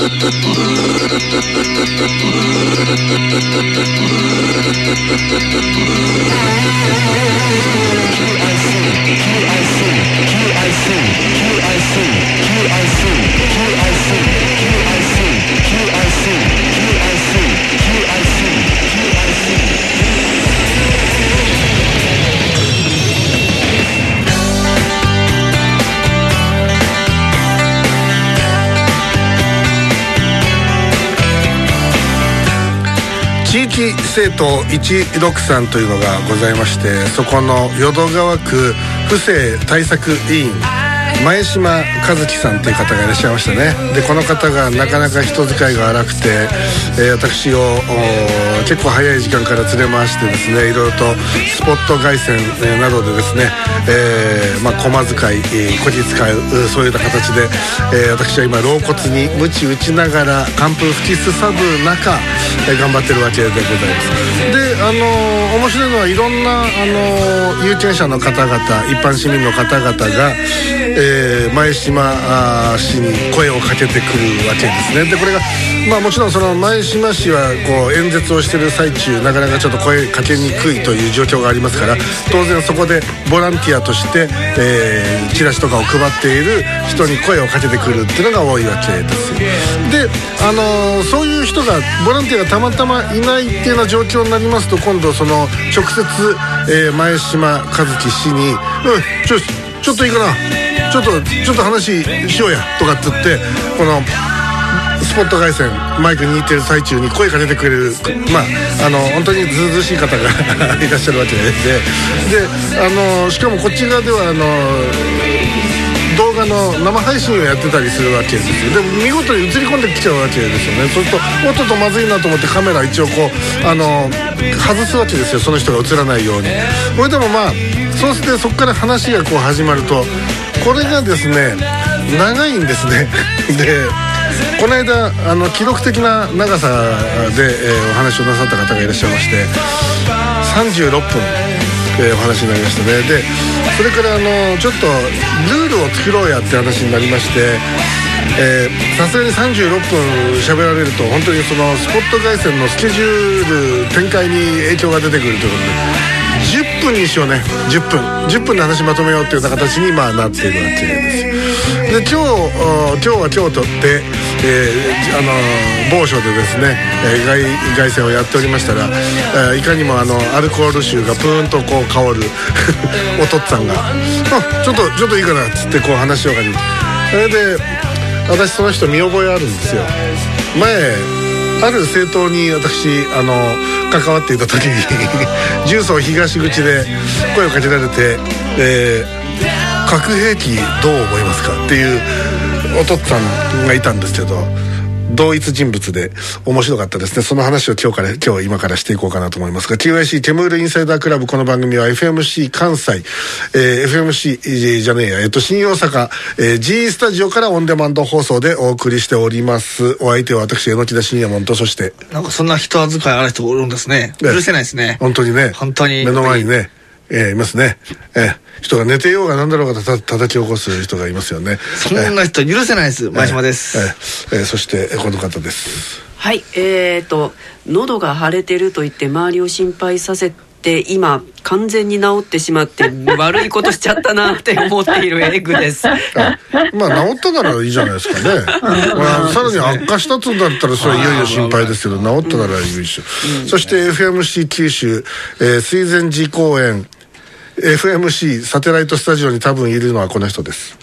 地域政党163というのがございましてそこの淀川区不正対策委員前島和樹さんという方がいらっしゃいましたね。でこの方がなかなか人使いが荒くて、えー、私を結構早い時間から連れ回してですねいろいろとスポット凱旋、などでですね、えーまあ、駒遣い、えー、こじ使うそういった形で、えー、私は今老骨に鞭打ちながら寒風吹きすさぶ中、えー、頑張ってるわけでございます。であの、面白いのはいろんな、あの、有権者の方々一般市民の方々が、えー、前島氏に声をかけてくるわけですね。でこれがまあもちろんその前島氏はこう演説をしてる最中なかなかちょっと声かけにくいという状況がありますから当然そこでボランティアとして、えー、チラシとかを配っている人に声をかけてくるっていうのが多いわけですであの、そういう人がボランティアがたまたまいないっていうような状況になりますと今度その直接、えー、前島和樹氏に「うんちょちょっといいかな。ちょっとちょっと話しようやとかって言ってこのスポット凱旋マイク握ってる最中に声が出てくれるまああの本当にずうずしい方が いらっしゃるわけで。であのしかもこっち側ではあの動画の生配信をやってたりするわけですよ。でも見事に映り込んできちゃうわけですよね。そうするとおっととまずいなと思ってカメラ一応こうあの外すわけですよ。その人が映らないように。これでもまあそうしてそこから話がこう始まるとこれがですね長いんですね。でこの間あの記録的な長さで、えー、お話をなさった方がいらっしゃいまして36分、えー、お話になりましたね。でそれからあのちょっとルールを作ろうやって話になりましてさすがに36分喋られると本当にそのスポット凱旋のスケジュール展開に影響が出てくるということで10分にしようね。10分。10分で話まとめようっていうような形にまあなっているわけですで今日今日は今日とって、えー、あの某所でですね、えー、外外をやっておりましたら、えー、いかにもあのアルコール臭がプーンとこう香る おとっつぁんが「あちょっとちょっといいかな」っつってこう話しようかにそれで私その人見覚えあるんですよ前ある政党に私あの関わっていた時に 重曹東口で声をかけられて「えー、核兵器どう思いますか?」っていうお父っつぁんがいたんですけど同一人物で面白かったですね。その話を今日から、今日今からしていこうかなと思いますが、TYC ケムールインサイダークラブこの番組は FMC 関西、えー、FMC、じゃねえや、えっと、新大阪、えー、G スタジオからオンデマンド放送でお送りしております。お相手は私、榎田信也門と、そして。なんかそんな人扱いある人おるんですね。許せないですね。本当にね。本当に。目の前にね。えー、いますね。えー、人が寝てようが何だろうがた叩き起こす人がいますよね。そんな人許せないです。前島です。えー、えー、そしてこの方です。はい、えーと喉が腫れてると言って周りを心配させて今完全に治ってしまって悪いことしちゃったなって思っているエッグですまあ治ったならいいじゃないですかねまあ、さらに悪化したとだったらそれいよいよ心配ですけど治ったならいいでしょ、うん、そして FMC 九州、えー、水前寺公園 FMC サテライトスタジオに多分いるのはこの人です。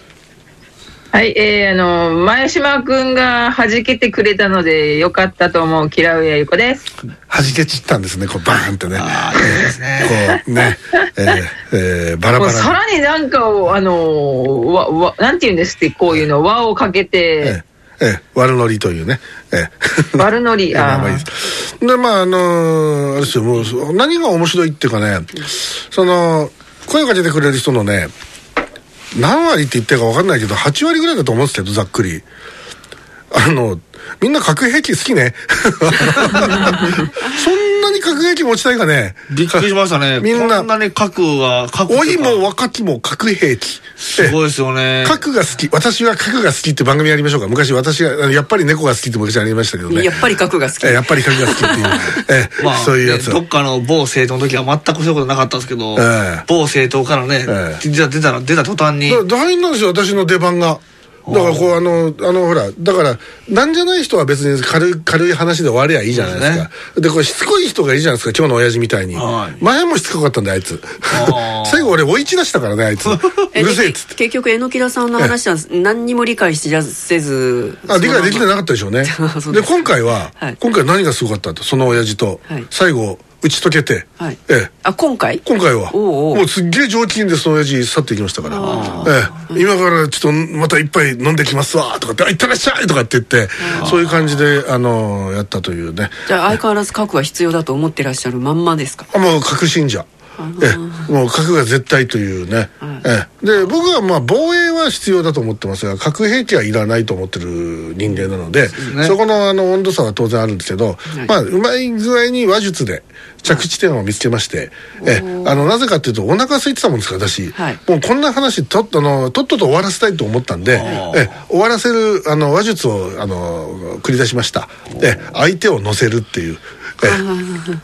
はい、えー、あの前島君が弾けてくれたのでよかったと思うキラウエゆこです。弾け散ったんですねこうバーンってね。ああいいですね。こうねえー、えー、バラバラさらになんかをあのわわなんて言うんですってこういうの輪をかけて、えーええ、悪ノリというね。ええ、悪ノリ、ああ。で、まあ、あのー、あれですよ、もう、何が面白いっていうかね、その、声をかけてくれる人のね、何割って言ってるか分かんないけど、8割ぐらいだと思うんですけど、ざっくり。あの、みんな核兵器好きね。そんなにに核兵器持ちたいかね。びっくりしましたね。みんな。こんなに核が、核老いも若きも核兵器。すごいですよね。核が好き。私は核が好きって番組やりましょうか。昔私がやっぱり猫が好きって昔ありましたけどね。やっぱり核が好き。えやっぱり核が好きっていう。えまあ、そういうやつをねどっかの某政党の時は全くそういうことなかったんですけど、ええ。某政党からね、え出た出たら出た途端に。大変なんですよ。私の出番がだからこうあのあのほらだからなんじゃない人は別に軽い軽い話で終わりゃいいじゃないですか。でこれしつこい人がいいじゃないですか今日の親父みたいに。はい。前もしつこかったんだよあいつ。最後俺追い散らしたからねあいつ。うえるせえっつって。結局榎田さんの話は何にも理解しせずあ理解できてなかったでしょうね。で今回は、はい。今回何がすごかったってその親父と、はい。最後打ち解けて、はい。ええ。あ今回？今回は。もうすっげえ上機嫌でその親父去っていきましたから。ええ、今からちょっとまた一杯飲んできますわとかって「あいってらっしゃい!」とかって言ってそういう感じであのやったというね。じゃあ相変わらず核は必要だと思ってらっしゃるまんまですか？あもう確信者ええ、もう核が絶対というね、ええ、で僕はまあ防衛は必要だと思ってますが核兵器はいらないと思ってる人間なのでそこのあの温度差は当然あるんですけど、まあうまい具合に話術で着地点を見つけまして、ええ、あのなぜかというとお腹空いてたもんですから私、はい。もうこんな話とっあのとっとと終わらせたいと思ったんで、ええ、終わらせるあの話術をあの繰り出しました、ええ、相手を乗せるっていう。え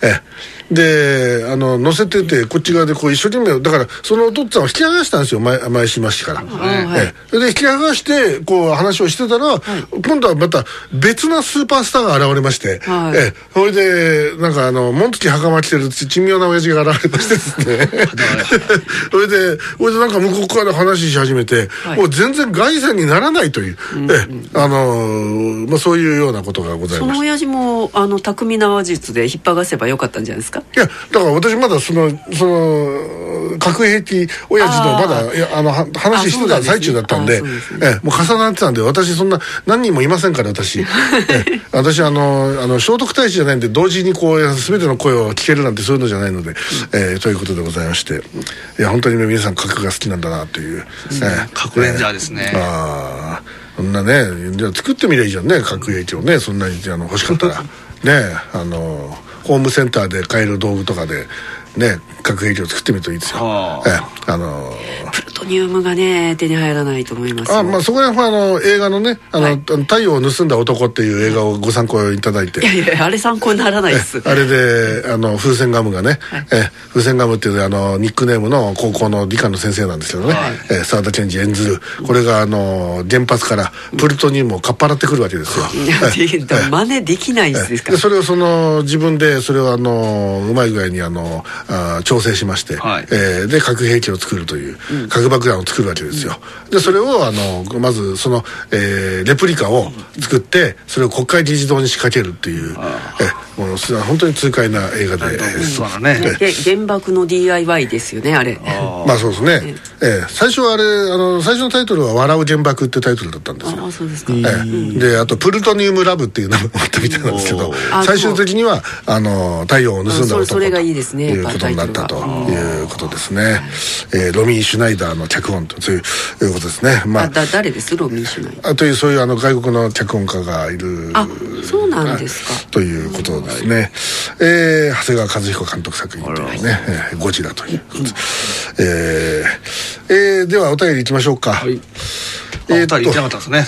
え。ええ、であの乗せててこっち側でこう一生懸命だからそのお父っつぁんを引き剥がしたんですよ前前島氏から、ええ、で引き剥がしてこう話をしてたら、今度はまた別なスーパースターが現れまして、はい。ええ、それでなんかあの紋付き袴着てる珍妙な親父が現れましてですね。それでそれでなんか向こうから話し始めて、はい。もう全然凱旋にならないという、ええ。あのまあ、そういうようなことがございましたその親父もあの巧みな話術で引っ張がせばよかったんじゃないですか？いやだから私まだそのその核兵器親父のまだいやあのは話してた最中だったんでね。あええもう重なってたんで私そんな何人もいませんから私。ええ私あのあの聖徳太子じゃないんで同時にこう全ての声を聞けるなんてそういうのじゃないので、ええということでございまして。いや本当に皆さん核が好きなんだなという、ええ核レンジャーですね。ああそんなねじゃあ作ってみりゃいいじゃんね核兵器をねそんなにあの欲しかったら。ねあのホームセンターで買える道具とかでね核兵器を作ってみるといいですよ。はええあのプルトニウムがね手に入らないと思いますよ。あまあそこら辺はあの映画のね「あのはい。太陽を盗んだ男」っていう映画をご参考いただいて。いやいやあれ参考にならないです。あれであの風船ガムがね、え風船ガムっていうあのニックネームの高校の理科の先生なんですけどね、え澤田研二演ずる。これがあの原発からプルトニウムをかっぱらってくるわけですよ。いやででも真似できないですから。でそれをその自分でそれをあのうまい具合にあのあ調整しまして、はい。えーで核兵器を作るという、核爆弾を作るわけですよ、でそれをあのまずその、えーレプリカを作ってそれを国会議事堂に仕掛けるっていう、えーもうす本当に痛快な映画で、そうだね。で原爆の DIY ですよねあれ。まあそうですね、えー最初はあれあの最初のタイトルは「笑う原爆」ってタイトルだったんですよ。あそうですか、ええ。であとプルトニウムラブっていう名前もあったみたいなんですけどあ最終的にはあの太陽を盗んだ男とれそれがいいですねいうことになったということですね、えー。ロミー・シュナイダーの脚本とそういういうことですね。まああだ誰です？ロミーシュナイあというそういうあの外国の脚本家がいるあそうなんですか。ということですね、えー長谷川和彦監督作品というね「えーゴジラ」ということで、えーえーではお便りいきましょうか、はい。えーっと。あ二人行ってなかったですね。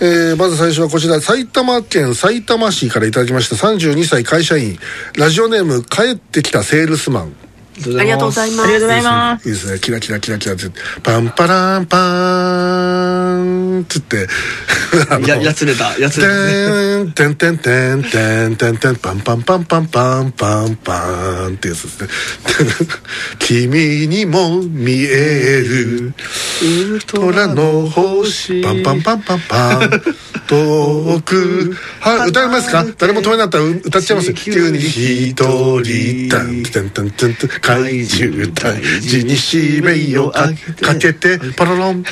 えーまず最初はこちら埼玉県埼玉市からいただきました。32歳会社員。ラジオネーム帰ってきたセールスマン。ありがとうございます。ありがとうございます。いいですね。キラキラキラキラって。パンパランパーンつってや、やつれた、やつれたね。てんてんてんてんてんてんパンパンパンパンパンパンパンってやつですね君にも見えるウルトラの星パンパンパンパンパン遠くはい歌いますか誰も止めなかったら歌っちゃいますよ急に一人タンタンタンタンタン怪獣退治に使命をかかけてパロロン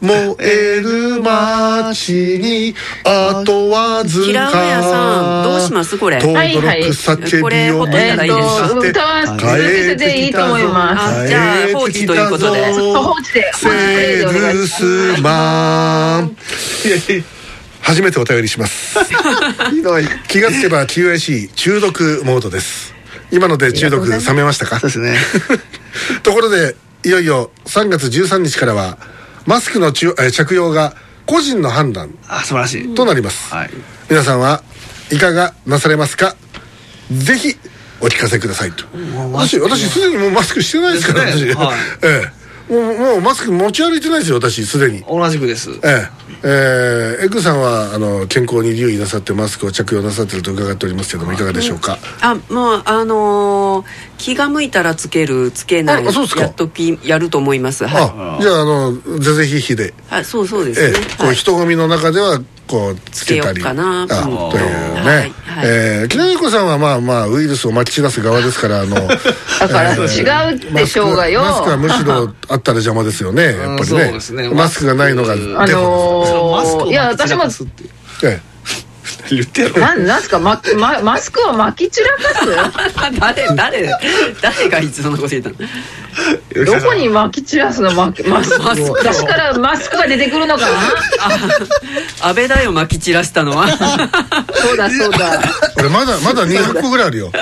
燃える街にあとわずか。平上さんどうします。これ轟はいはいこれほとんどえっないですと、歌は続けてでいいと思います。あじゃあ放置ということで。放置で、放置セでお願い。しールスマン初めてお便りします気がつけば QIC 中毒モードです今ので中毒冷めましたかそうですね。ところでいよいよ3月13日からはマスクのちゅえー着用が個人の判断あ素晴らしい。となります、はい。皆さんはいかがなされますか？ぜひお聞かせくださいと。私私すでにもうマスクしてないですからね。はい。ええもうもうマスク持ち歩いてないですよ私すでに。同じくです。ええ。えーエッグさんはあの健康に留意なさってマスクを着用なさってると伺っておりますけどもいかがでしょうか、あもうあのー気が向いたらつけるつけないあそうですか。やっときやると思います。はあじゃああのぜぜひひで。い、はい、そうそうですね、ええ、こはい。う人混みの中ではこうつけたり。あとというね、はいはい。えー、木南子さんはまあまあウイルスをまき散らす側ですからあの だから違うってしょうがよ。マスクはむしろあったら邪魔ですよねやっぱりね。マスクがないのがあです、マスクをのー、いや私もってえ言ってやろ。なんなんすか？ままマスクを巻き散らか 誰誰誰がいつそんなこと言ったの？すどこに巻き散らすの？マスクマスクを。を私からマスクが出てくるのかな？あ安倍だよまき散らしたのは？そうだそうだ。え俺まだまだ200個ぐらいあるよ。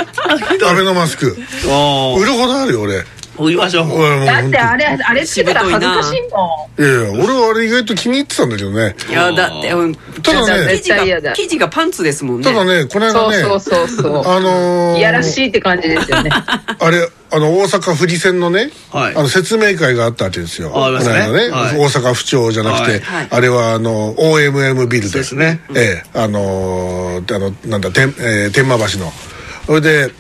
アベノマスク。お売るほどあるよ俺言いましょう。だってあれあれつけたら恥ずかしいもん。いやいや俺はあれ意外と気に入ってたんだけどね。いやだってうんただね生地が生地がパンツですもんね。ただねこの間ねそうそうそうそう。あのー、いやらしいって感じですよね。あれあの大阪府議選のね、はい。あの説明会があったわけですよ。この間ね、はい。大阪府庁じゃなくて、あれはあの OMM ビルでそうですね。ええあのーあのなんだ天,、えー天満橋の。それで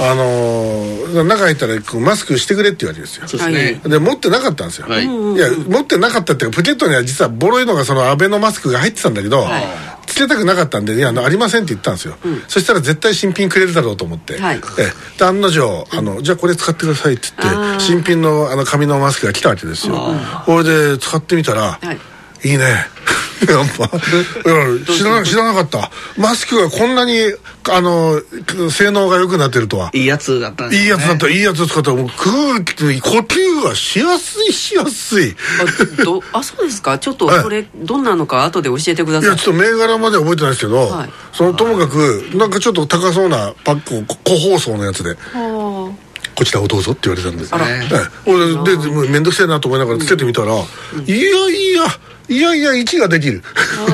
あのー中入ったらマスクしてくれって言われるんですよ。そうですね。で持ってなかったんですよ、はい。いや持ってなかったっていうかポケットには実はボロいのがそのアベノマスクが入ってたんだけど、つけたくなかったんで「いやあのありません」って言ったんですよ、そしたら絶対新品くれるだろうと思って、はい。ええ。で案の定あの「じゃあこれ使ってください」って言って新品のあの紙のマスクが来たわけですよ。これで使ってみたら、はいいいね。やっぱ。知らな知らなかった。マスクがこんなにあの性能が良くなってるとは。いいやつだったんですいいよねやつだった。いいやつ使った。らもう空気と呼吸がしやすいしやすい。あそうですか？ちょっとはい。それどんなのか？後で教えてください。いやちょっと銘柄までは覚えてないですけど、はい。そのともかくなんかちょっと高そうなパックを個包装のやつで。は「こちらをどうぞ」って言われたんです。あら。ええ俺で面倒くせえなと思いながらつけてみたら、いやいやいやいや1ができる、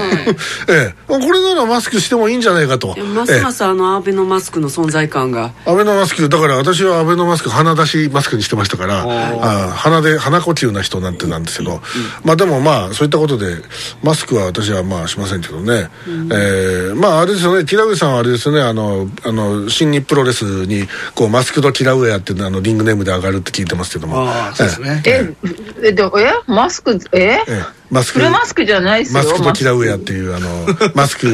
ええ。これならマスクしてもいいんじゃないかと。あますますあのアベノマスクの存在感が。アベノマスクだから私はアベノマスク鼻出しマスクにしてましたからあ鼻で鼻呼吸な人なんてなんですけど、まあでもまあそういったことでマスクは私はまあしませんけどね、えーまああれですよねキラウエさんはあれですよねあのあの新日プロレスにこうマスクドキラウエアっていうのあのリングネームで上がるって聞いてますけども。ああそうですね。え。えでえマスクえ？ええマスク。フルマスクじゃないですよ。マスクドキラウエアっていうあの マスク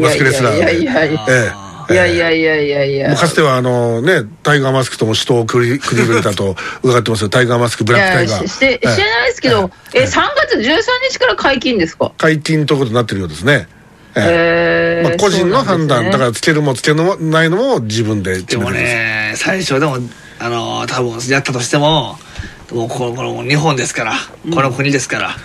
マスクレスラーで。いやいやいやいやええいやいやいやいやいや。かつてはあのねタイガーマスクとも死闘を繰り広げたと伺ってますよ。タイガーマスクブラックタイガー。いやしして知らないですけど、え3月13日から解禁ですか？解禁ということになってるようですね。ええ。えーまあ、個人の判断、ね。だからつけるもつけないのも自分ででも決めてくださいね最初でもあの多分やったとしてももうこのこの日本ですから、この国ですから、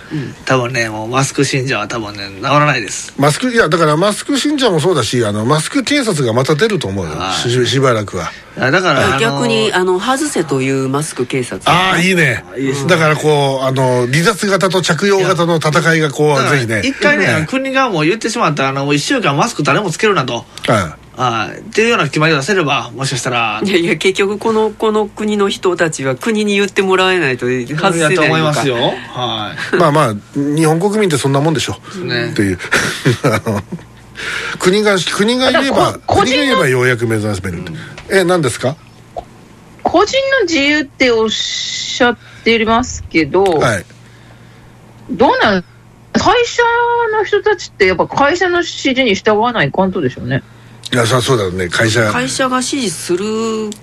多分ねもうマスク信者は多分ね治らないです。マスクいやだからマスク信者もそうだしあのマスク警察がまた出ると思うよ。はい。ししばらくは。だから逆にあの外せというマスク警察。ああいいね。だからこうあの離脱型と着用型の戦いがこうぜひね。一回ね、え国がもう言ってしまったあのもう1週間マスク誰もつけるなと。えはああっていうような決まりを出せればもしかしたら。いやいや結局このこの国の人たちは国に言ってもらえないと外せないのか。やと思いますよ。はい。まあまあ日本国民ってそんなもんでしょ。ね。っていう。あ の国が国が言えば国が言えばようやく目指せる、え何ですか？個人の自由っておっしゃっていますけど、はい。どうなん会社の人たちってやっぱ会社の指示に従わないかんとでしょうねいやそそうだよね。会社。会社が指示する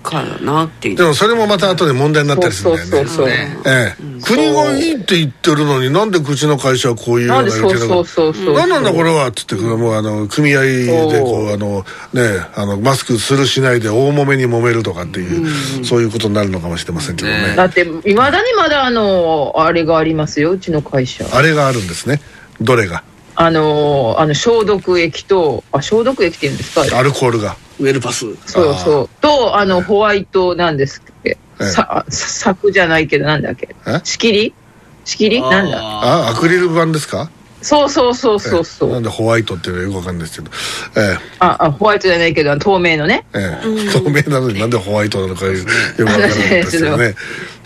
からなっていう。でもそれもまた後で問題になったりするんだよね。そうそうそうねええ、国がいいって言ってるのになんでうちの会社はこういうよなうんなでそうそうそうそう。何なんだこれはっつってもうあの組合でこうあのねあのマスクするしないで大揉めに揉めるとかっていう、そういうことになるのかもしれませんけどね。ねだっていまだにまだあのあれがありますようちの会社。あれがあるんですね。どれがあのーあの消毒液とあ消毒液って言うんですか？アルコールが。ウェルパス。そうそう。とあのホワイトなんですっけ、え？えさ柵じゃないけどなんだっけ？え？仕切り？仕切り？なんだ？ああアクリル板ですか？そうそうそうそうそう。ええなんでホワイトっていうのはよくわかんないですけど。えああホワイトじゃないけど透明のね。ええ。え透明なのになんでホワイトなのかよくわからないですよね。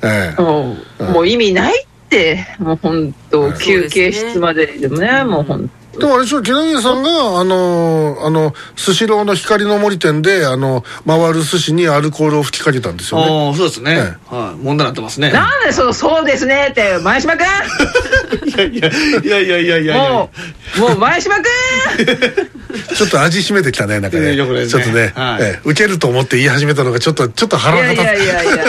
ええ。もうもう意味ないってもう本当はい休憩室まででもねもう本でもあれでしょ木南さんがあのあのスシローの光の森店であの回る寿司にアルコールを吹きかけたんですよね。ああそうですね、えはい。問題になってますね。なんでそうそうですねって前島君いやいやいやいやいやいや。もうもう前島君？ちょっと味しめてきたねなんかね。ちょっとね、はい。ええ受けると思って言い始めたのがちょっとちょっとい腹が立つやいやいやいや。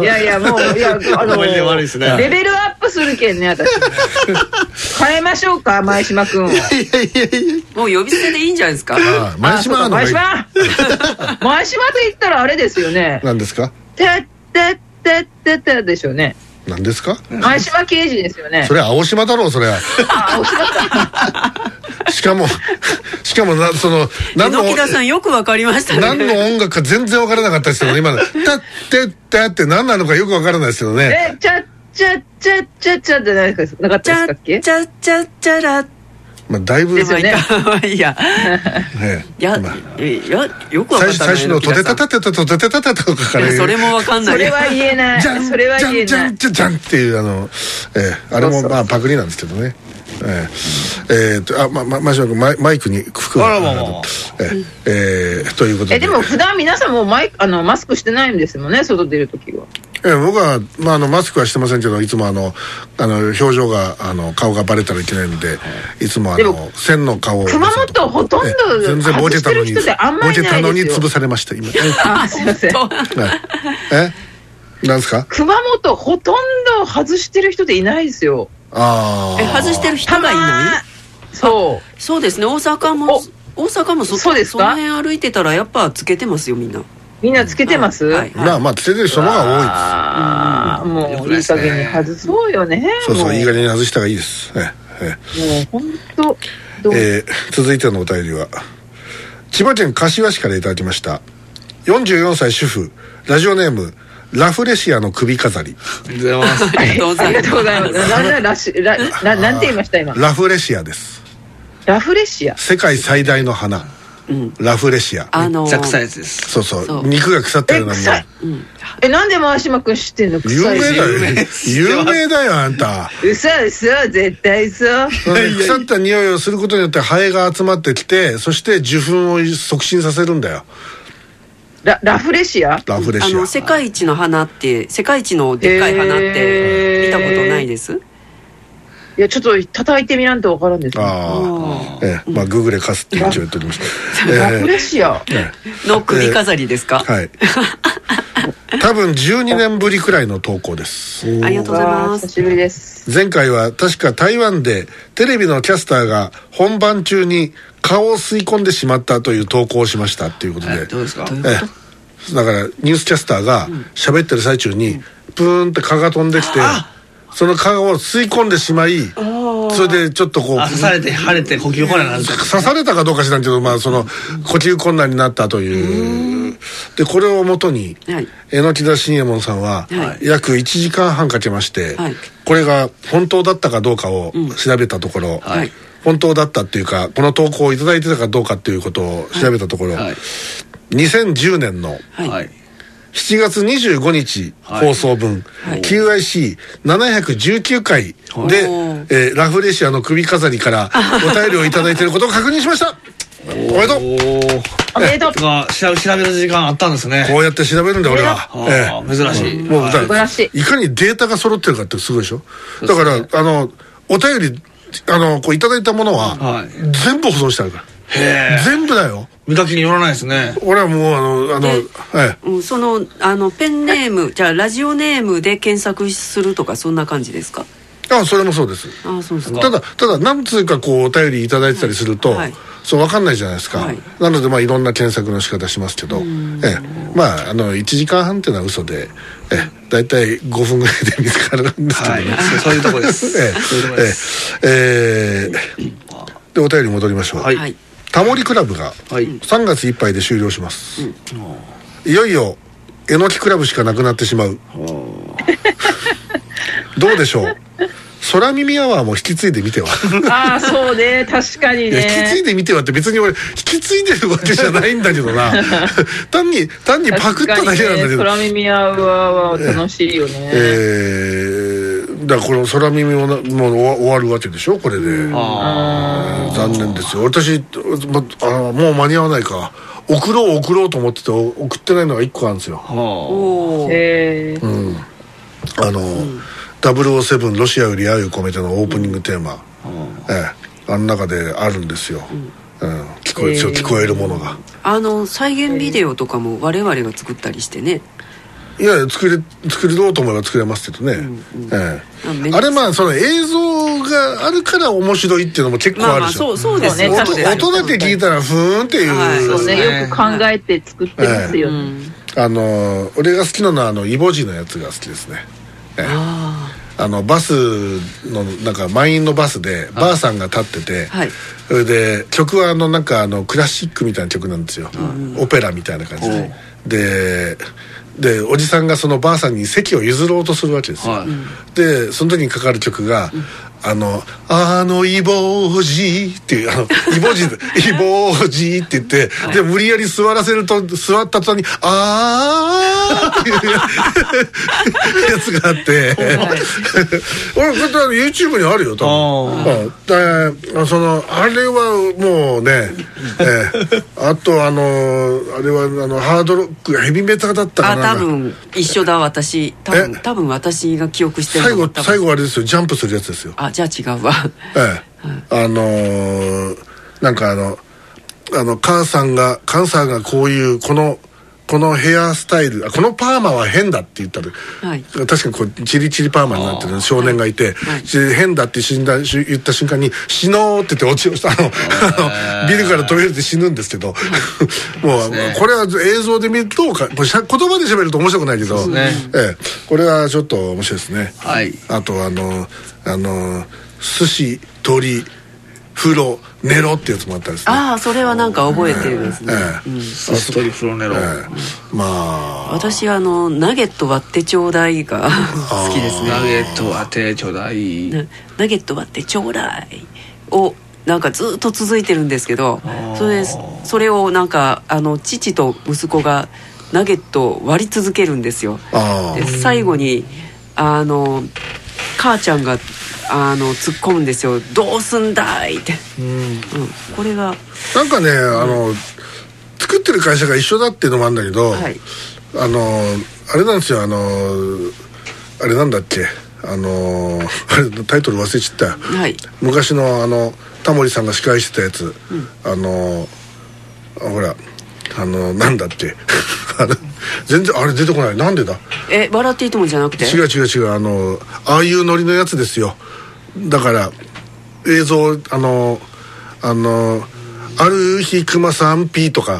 いやいやもういや あのレベルアップするけんね私。変えましょうか前島君を。いやいやいやもう呼び捨てでいいんじゃないですか？ああ前島前島。前島と言ったらあれですよね。何ですか？てってってってってでしょうね。何ですか？前島刑事ですよね。それは青島だろうそれは。あお しかもしかもなその何の榎田さんよくわかりましたね。何の音楽か全然わからなかったですけど今の「たってった」って何なのかよくわからないですけどね。えちゃちゃちゃちゃちゃってなかなかったでしたっけ？チャチャチャラまあだいぶですよねまあいいや。ねいやまあいやよくわかった最初最初の「とてたたてたとてたたた」とかからいやそれもわかんない。それは言えない。じゃんそれは言えじゃなんいじゃんじゃんっていうあの、ええあれもまあパクリなんですけどねえええーとあままましマイマイクに服が。あらまあまあまあ。えええーということで。えでも普段皆さんもうマイあのマスクしてないんですもんね外出るときは。ええ僕は、まあ、あのマスクはしてませんけどいつもあのあの表情があの顔がバレたらいけないのでい。つもあのでも線の顔を。熊本ほとんどええ全然ボケたのにボケたのに潰されました今。あすいません。ええなんですか？熊本ほとんど外してる人っていないですよああえ外してる人がいない？そう。そうですね。大阪も大阪もそそうですか？その辺歩いてたらやっぱつけてますよみんな。みんなつけてます、はいまあまあつけてる人の方が多いです。あー。もういい加減に外そうよね。そうそう、もいい加減に外した方がいいです。ええもう本当どう？ええ続いてのお便りは、千葉県柏市からいただきました。44歳主婦、ラジオネーム、ラフレシアの首飾り。ありがとうございます。な、んて言いました今？ラフレシアです。ラフレシア？世界最大の花。ラフレシア。あのめっちゃ臭いやつですそうそうそう肉が腐ってるのに。えなんで前島くん知ってんの？有名だよ有。有名だよ、あんた。嘘嘘、絶対嘘。腐った匂いをすることによってハエが集まってきて、そして受粉を促進させるんだよ。ラ、ラフレシア？ラフレシアあの。世界一の花って世界一のでっかい花って見たことないです？いや、ちょっと叩いてみらんとわからんですね。ああ。ええ、まあ、ググレカスって一応言っております。ラフえレシア？えの首飾りですか、えはい。多分12年ぶりくらいの投稿です。ありがとうございます久しぶりです。前回は確か台湾でテレビのキャスターが本番中に顔を吸い込んでしまったという投稿をしましたっていうことで、えどうですか？ええ、だからニュースキャスターが喋ってる最中にプーンって蚊が飛んできてその蚊を吸い込んでしまいそれでちょっとこうあ刺されて腫れて呼吸困難になる。って刺されたかどうか知らんけど、まあ、その呼吸困難になったという。でこれをもとにはい。榎田信右衛門さんはは約1時間半かけまして、はい。これが本当だったかどうかを調べたところ、はい本当だったっていうかこの投稿をいただいてたかどうかっていうことを調べたところ、はい。2010年のはい。はい。7月25日はい放送分、はい。QIC719 回で、えーラフレシアの首飾りから お便りをいただいていることを確認しました。おめでとう。おめでとう。調べ調べる時間あったんですね。こうやって調べるんだ俺は、あえー珍しい。はいもうだい。かにデータが揃ってるかってすごいでしょ。だからあのお便りあのこういただいたものは、はい。全部保存してあるから。へえ。全部だよ。見かけによらないですね。俺はもうあのあのでええ。うん、そのあのペンネームじゃあラジオネームで検索するとかそんな感じですか？あそれもそうです。ああそうですか。ただただ何通かこうお便りいただいてたりすると、はい。そう分かんないじゃないですか、はい。なのでまあいろんな検索の仕方しますけど、ええ、まああの1時間半っていうのは嘘でええ大体5分ぐらいで見つかるんですけどね、はい。そういうとこです。ええそういうとこです。ええええでお便り戻りましょう、はい。はい。タモリクラブがはい。3月いっぱいで終了します、いよいよえのきクラブしかなくなってしまう。どうでしょう？空耳アワーも引き継いでみては。ああそうね。確かにいや引き継いねでみてはって別に俺引き継いでるわけじゃないんだけどな。単に単にパクっただけなんだけど、空耳アワーは楽しいよね、えー、だからこの空耳もなもう終わるわけでしょ？これで、あ残念ですよ。私まあもう間に合わないか送ろう送ろうと思ってて送ってないのが1個あるんですよ。おおえー。うん。あの、007ロシアより愛を込めてのオープニングテーマ、ええ。あの中であるんですよ、うん。聞こええー。聞こえるものが。あの再現ビデオとかも我々が作ったりしてね。いや作れ作ろうと思えば作れますけどね、えあめんえあれまあその映像があるから面白いっていうのも結構まあまああるでしょ、そうそうですそうねよ音確かに。音だけ聞いたらふーんっていう、はい。そうね。ねよく考えて作ってますよね、うんあの俺が好きなのはあのイボジのやつが好きですね。ええ。ああのバスのなんか満員のバスでばあさんが立ってて、はい。それで曲はあのなんかあのクラシックみたいな曲なんですよ、オペラみたいな感じで、ででおじさんがそのばあさんに席を譲ろうとするわけですよ、はい。でその時にかかる曲が「あのあのイボジ」っていうあの「イボジ」イボジって言って、で無理やり座らせると座った途端に「あー」っていう やつがあって、俺これ YouTube にあるよ多分。うん。でそのあれはもうね、ええ。あとあのあれはあのハードロックヘビメタだったかあな多分一緒だ私。多分え？多分私が記憶してる最後最後あれですよ。ジャンプするやつですよ。あじゃあ違うわ。ええ。あのーなんかあのあの母さんが母さんがこういうこのこのヘアスタイルあこのパーマは変だって言ったら、はい。確かにこうチリチリパーマになってる少年がいて、はい。し変だって死んだし言った瞬間に「死のう」って言って落ちあの。あの ビルから飛び降りて死ぬんですけど。もう、これは映像で見るとか言葉で喋ると面白くないけど、ね。ええ、これはちょっと面白いですね。はい。あとあのあの寿司鳥風呂寝ろってやつもあったんですねああそれはなんか覚えてるですね、ええ。スストリフロネロええ。まあ。私はあのナゲット割ってちょうだいが好きですね。ナゲット当てちょうだい。なナゲット割ってちょうだいをなんかずっと続いてるんですけどそれそれをなんかあの父と息子がナゲットを割り続けるんですよ。あで最後にあの母ちゃんがあの突っ込むんですよ「どうすんだい!」って、うん、これが。あなんかねあの作ってる会社が一緒だっていうのもあるんだけど、はい。あのあれなんですよ。あのあれなんだっけ。あのあれ タイトル忘れちゃった。よはい。昔のあのタモリさんが司会してたやつ、あのあほらあのなんだっけ あの全然あれ出てこない。なんでだ？え笑っていいともじゃなくて？違う違う違う。あのああいうノリのやつですよ。だから映像あのあの「ある日熊さん P」とか。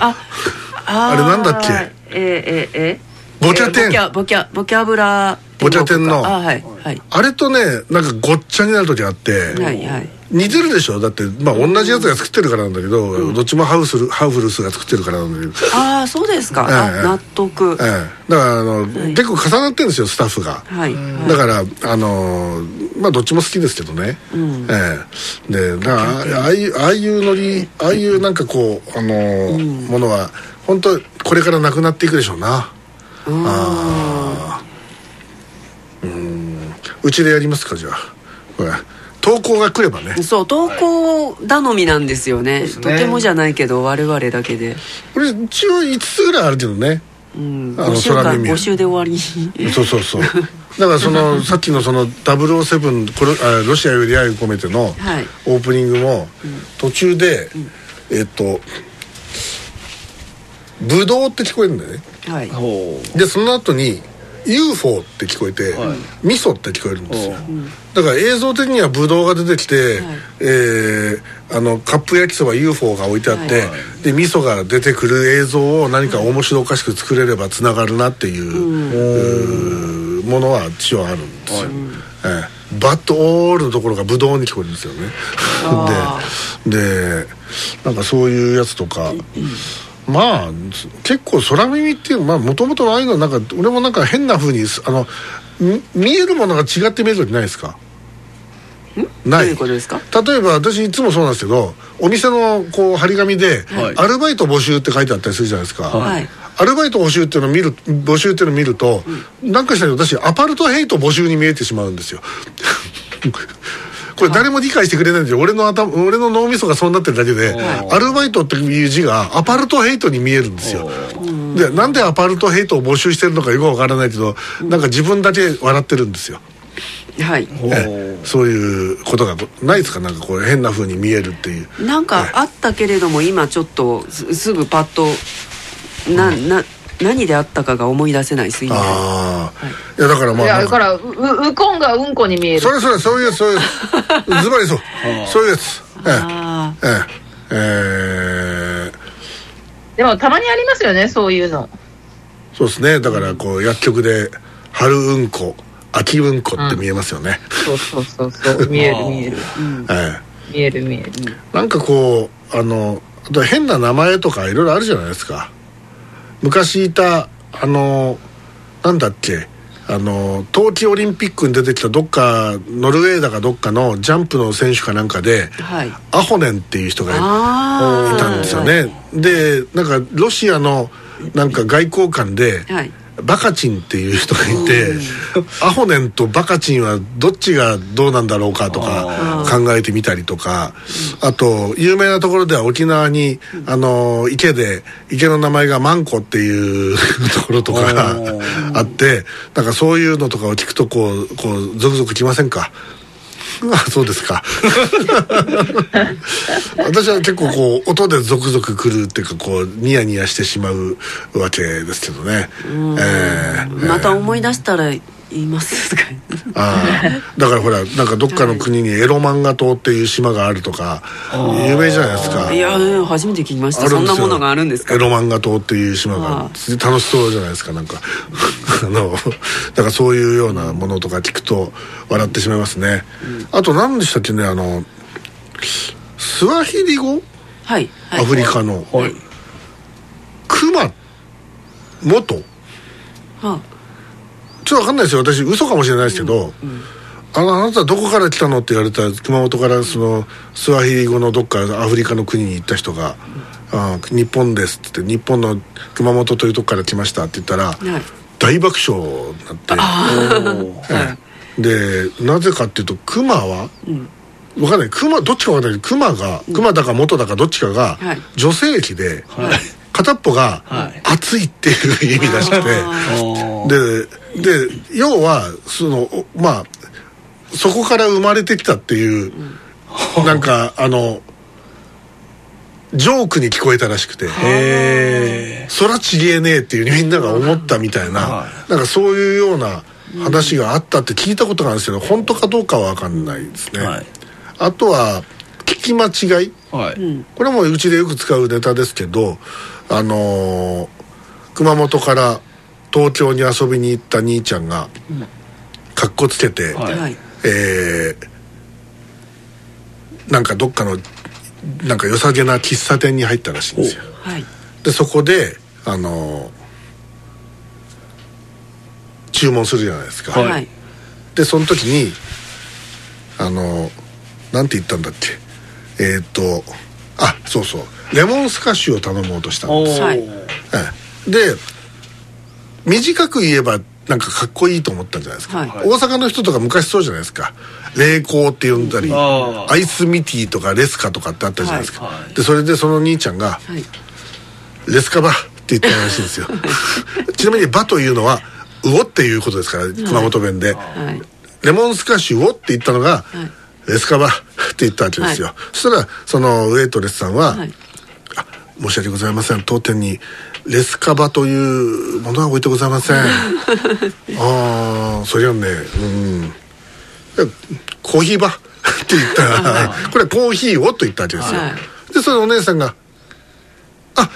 ああれなんだっけ？えー、えー、え？ーボキャテン。えーボキャボキャボキャブラボキャテンの。あはいはい。あれとねなんかごっちゃになる時あって、はいはい似てるでしょ？だってまあ同じやつが作ってるからなんだけど、どっちもハウスルハウフルスが作ってるからなんだけど。ああそうですか、ええ。あ納得、ええ。だからあの、結構重なってるんですよスタッフが、はい、だからあのまあどっちも好きですけどね、ええ。でだからああいうああいうノリああいうなんかこうあの、ものは本当これからなくなっていくでしょうな。うんあー。うん。うちでやりますかじゃあ。これ投稿が来ればね。そう投稿頼みなんですよね。すねとてもじゃないけど我々だけで、これ一応5つぐらいあるけどね。うん、あの募集が空耳。募集で終わり。そうそうそう。だからその さっきのその007これあロシアより愛を込めてのはい。オープニングも途中で、えっと「ブドウ」って聞こえるんだよね。はい。ほでその後に UFO って聞こえて、はい。味噌って聞こえるんですよ。おだから映像的にはブドウが出てきて、はい。えーあのカップ焼きそば UFO が置いてあって、はい。で味噌が出てくる映像を何か面白おかしく作れればつながるなっていう,うー、ものは一応あるんですよ、ええ。バットオールのところがブドウに聞こえるんですよね。あ ででなんかそういうやつとか、まあ結構空耳っていうまあもともとああいうのなんか俺もなんか変なふうにあのみ見えるものが違って見える時ないですか。ない。例えば私いつもそうなんですけどお店のこう張り紙で、はい。アルバイト募集って書いてあったりするじゃないですか、はい。アルバイト募集っていうのを見る募集っていうのを見ると、なんかしたら私アパルトヘイト募集に見えてしまうんですよこれ誰も理解してくれないんですよ。俺の頭俺の脳みそがそうなってるだけで、アルバイトっていう字がアパルトヘイトに見えるんですよ。でなんでアパルトヘイトを募集してるのかよくわからないけど、なんか自分だけ笑ってるんですよ。はい。ええ。そういうことがないですか？なんかこう変な風に見えるっていう。なんかあったけれども今ちょっとすすぐパッとな、な何であったかが思い出せないああ、い、やだからまあだからううウコンがうんこに見える。それそれそういうやつ。そういうやつ。ズバリそうそういうやつ。えあえええ。ええ。でもたまにありますよねそういうの。そうですね。だからこう薬局で春うんこ秋うんこって見えますよね、そうそうそうそう。見える 見える。え見える見える。えなんかこうあのあと変な名前とかいろいろあるじゃないですか昔いたあのなんだっけあの冬季オリンピックに出てきたどっかノルウェーだかどっかのジャンプの選手かなんかではい。アホネンっていう人がいたんですよね。でなんかロシアのなんか外交官ではい。バカチンっていう人がいてアホネンとバカチンはどっちがどうなんだろうかとか考えてみたりとかあと有名なところでは沖縄にあの池で池の名前がマンコっていうところとかあってなんかそういうのとかを聞くとこうこうゾクゾクきませんか？あそうですか。私は結構こう音でゾクゾクくるっていうかこうニヤニヤしてしまうわけですけどね。ええまた思い出したら言いますかああ。だからほらなんかどっかの国にエロ漫画島っていう島があるとか有名じゃないですか。いや初めて聞きました。そんなものがあるんですか？エロ漫画島っていう島があ楽しそうじゃないですかなんか。あのだからそういうようなものとか聞くと笑ってしまいますね、あと何でしたっけねあのスワヒリ語？はい、はい、アフリカの、はい。クマ元。はちょっと分かんないですよ。私嘘かもしれないですけど、あのあなたどこから来たのって言われたら熊本からそのスワヒリ語のどっかアフリカの国に行った人が「あ日本です」って言って「日本の熊本というとこから来ました」って言ったら、はい。大爆笑になって、ええ。でなぜかっていうとクマは、分かんない。クマどっちか分かんないけどクマがクマだか元だかどっちかがはい。女性器で、はい片っぽがはい。熱いっていう意味らしくて。おー。でで要はそのおまあそこから生まれてきたっていう、なんかあのジョークに聞こえたらしくて。へ「空ちげえねえ」っていうみんなが思ったみたいな、はなんかそういうような話があったって聞いたことがあるんですけど本当かどうかは分かんないですね、はい。あとは聞き間違い。はい。これもうちでよく使うネタですけどあのー熊本から東京に遊びに行った兄ちゃんがかっこつけて、はい。はい。えーなんかどっかのなんか良さげな喫茶店に入ったらしいんですよ。はい。でそこであのー注文するじゃないですか、はい。はいでその時にあのなんて言ったんだっけ？えーっとあそうそう。レモンスカッシュを頼もうとしたんです、はい。ええ。で短く言えばなんかかっこいいと思ったんじゃないですか、はい。大阪の人とか昔そうじゃないですか。霊光って呼んだりアイスミティとかレスカとかってあったじゃないですか、はい。はい。でそれでその兄ちゃんがはい「レスカバ」って言ったらしいんですよ。ちなみに「バ」というのは「うお」っていうことですから熊本弁で、はい。レモンスカッシュをって言ったのが、はいレスカバって言ったわけですよ、そしたらそのウェイトレスさんは、はい。あ申し訳ございません。当店にレスカバというものは置いてございません。ああそりゃねうん。でコーヒーバって言ったらこれはコーヒーをと言ったわけですよ、はでそれお姉さんが「あ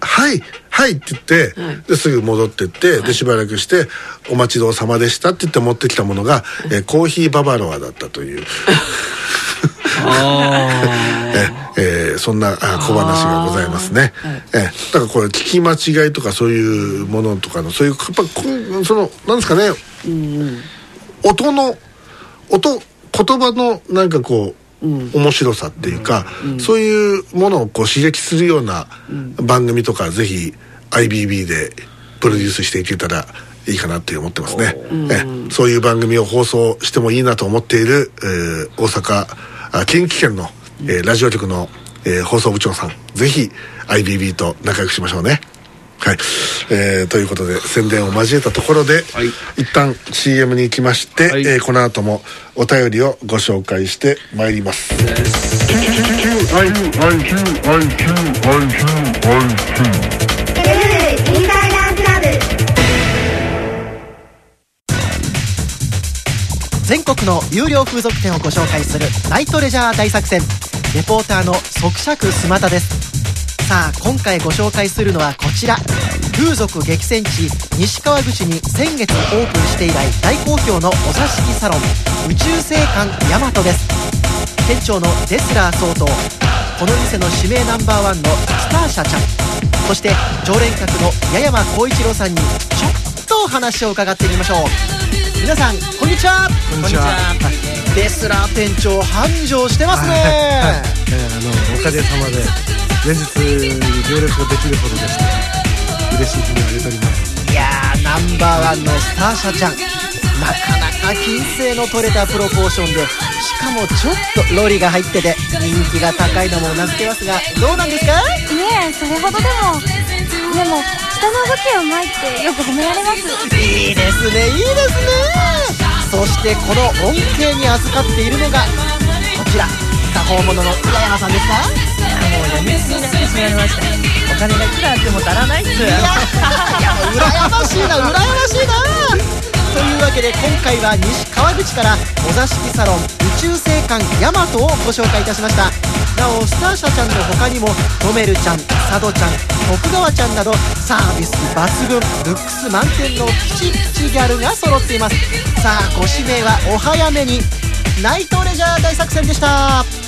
はいはいって言って、はい。ですぐ戻ってって、でしばらくして「お待ちどうさまでした」って言って持ってきたものが、えーコーヒーババロアだったという、ええーそんなあ小話がございますね、えーだからこれ聞き間違いとかそういうものとかのそういうやっぱそのなんですかね、音の音言葉のなんかこう、面白さっていうか、そういうものをこう刺激するような番組とか、ぜひ IBB でプロデュースしていけたらいいかなって思ってますね、えそういう番組を放送してもいいなと思っている、えー大阪あ近畿圏の、えーラジオ局の、えー放送部長さんぜひ IBB と仲良くしましょうねはい、えーということで宣伝を交えたところで、はい一旦 CM に行きまして、はいえーこの後もお便りをご紹介してまいります全国の有料風俗店をご紹介するナイトレジャー大作戦レポーターの即尺スマタですさあ今回ご紹介するのはこちら。風俗激戦地西川口に先月オープンして以来大好評のお座敷サロン宇宙星館ヤマトです。店長のデスラー総統この店の指名ナンバーワンのスターシャちゃんそして常連客の八山浩一郎さんにちょっとお話を伺ってみましょう。皆さんこんにちは。こんにちはデスラー店長繁盛してますね、えーあのおかげさまで連日行列ができるほどでして嬉しい日にあげております。いやーナンバーワンのスターシャちゃん。なかなか金星の取れたプロポーションでしかもちょっとロリが入ってて人気が高いのもうなずけますがどうなんですか？いえそれほどでも。でも人の武器を前ってよく褒められます。いいですねいいですねそしてこの恩恵に預かっているのがこちら作法者の八山さんですか？もうやみつきになってしまいました。お金がいくらあっても足らないっす。いやいや羨ましいな羨ましいなというわけで今回は西川口からお座敷サロン宇宙星館ヤマトをご紹介いたしました。なおスターシャちゃんの他にもトメルちゃん佐渡ちゃん徳川ちゃんなどサービス抜群ルックス満点のピチピチギャルが揃っています。さあご指名はお早めに。ナイトレジャー大作戦でした。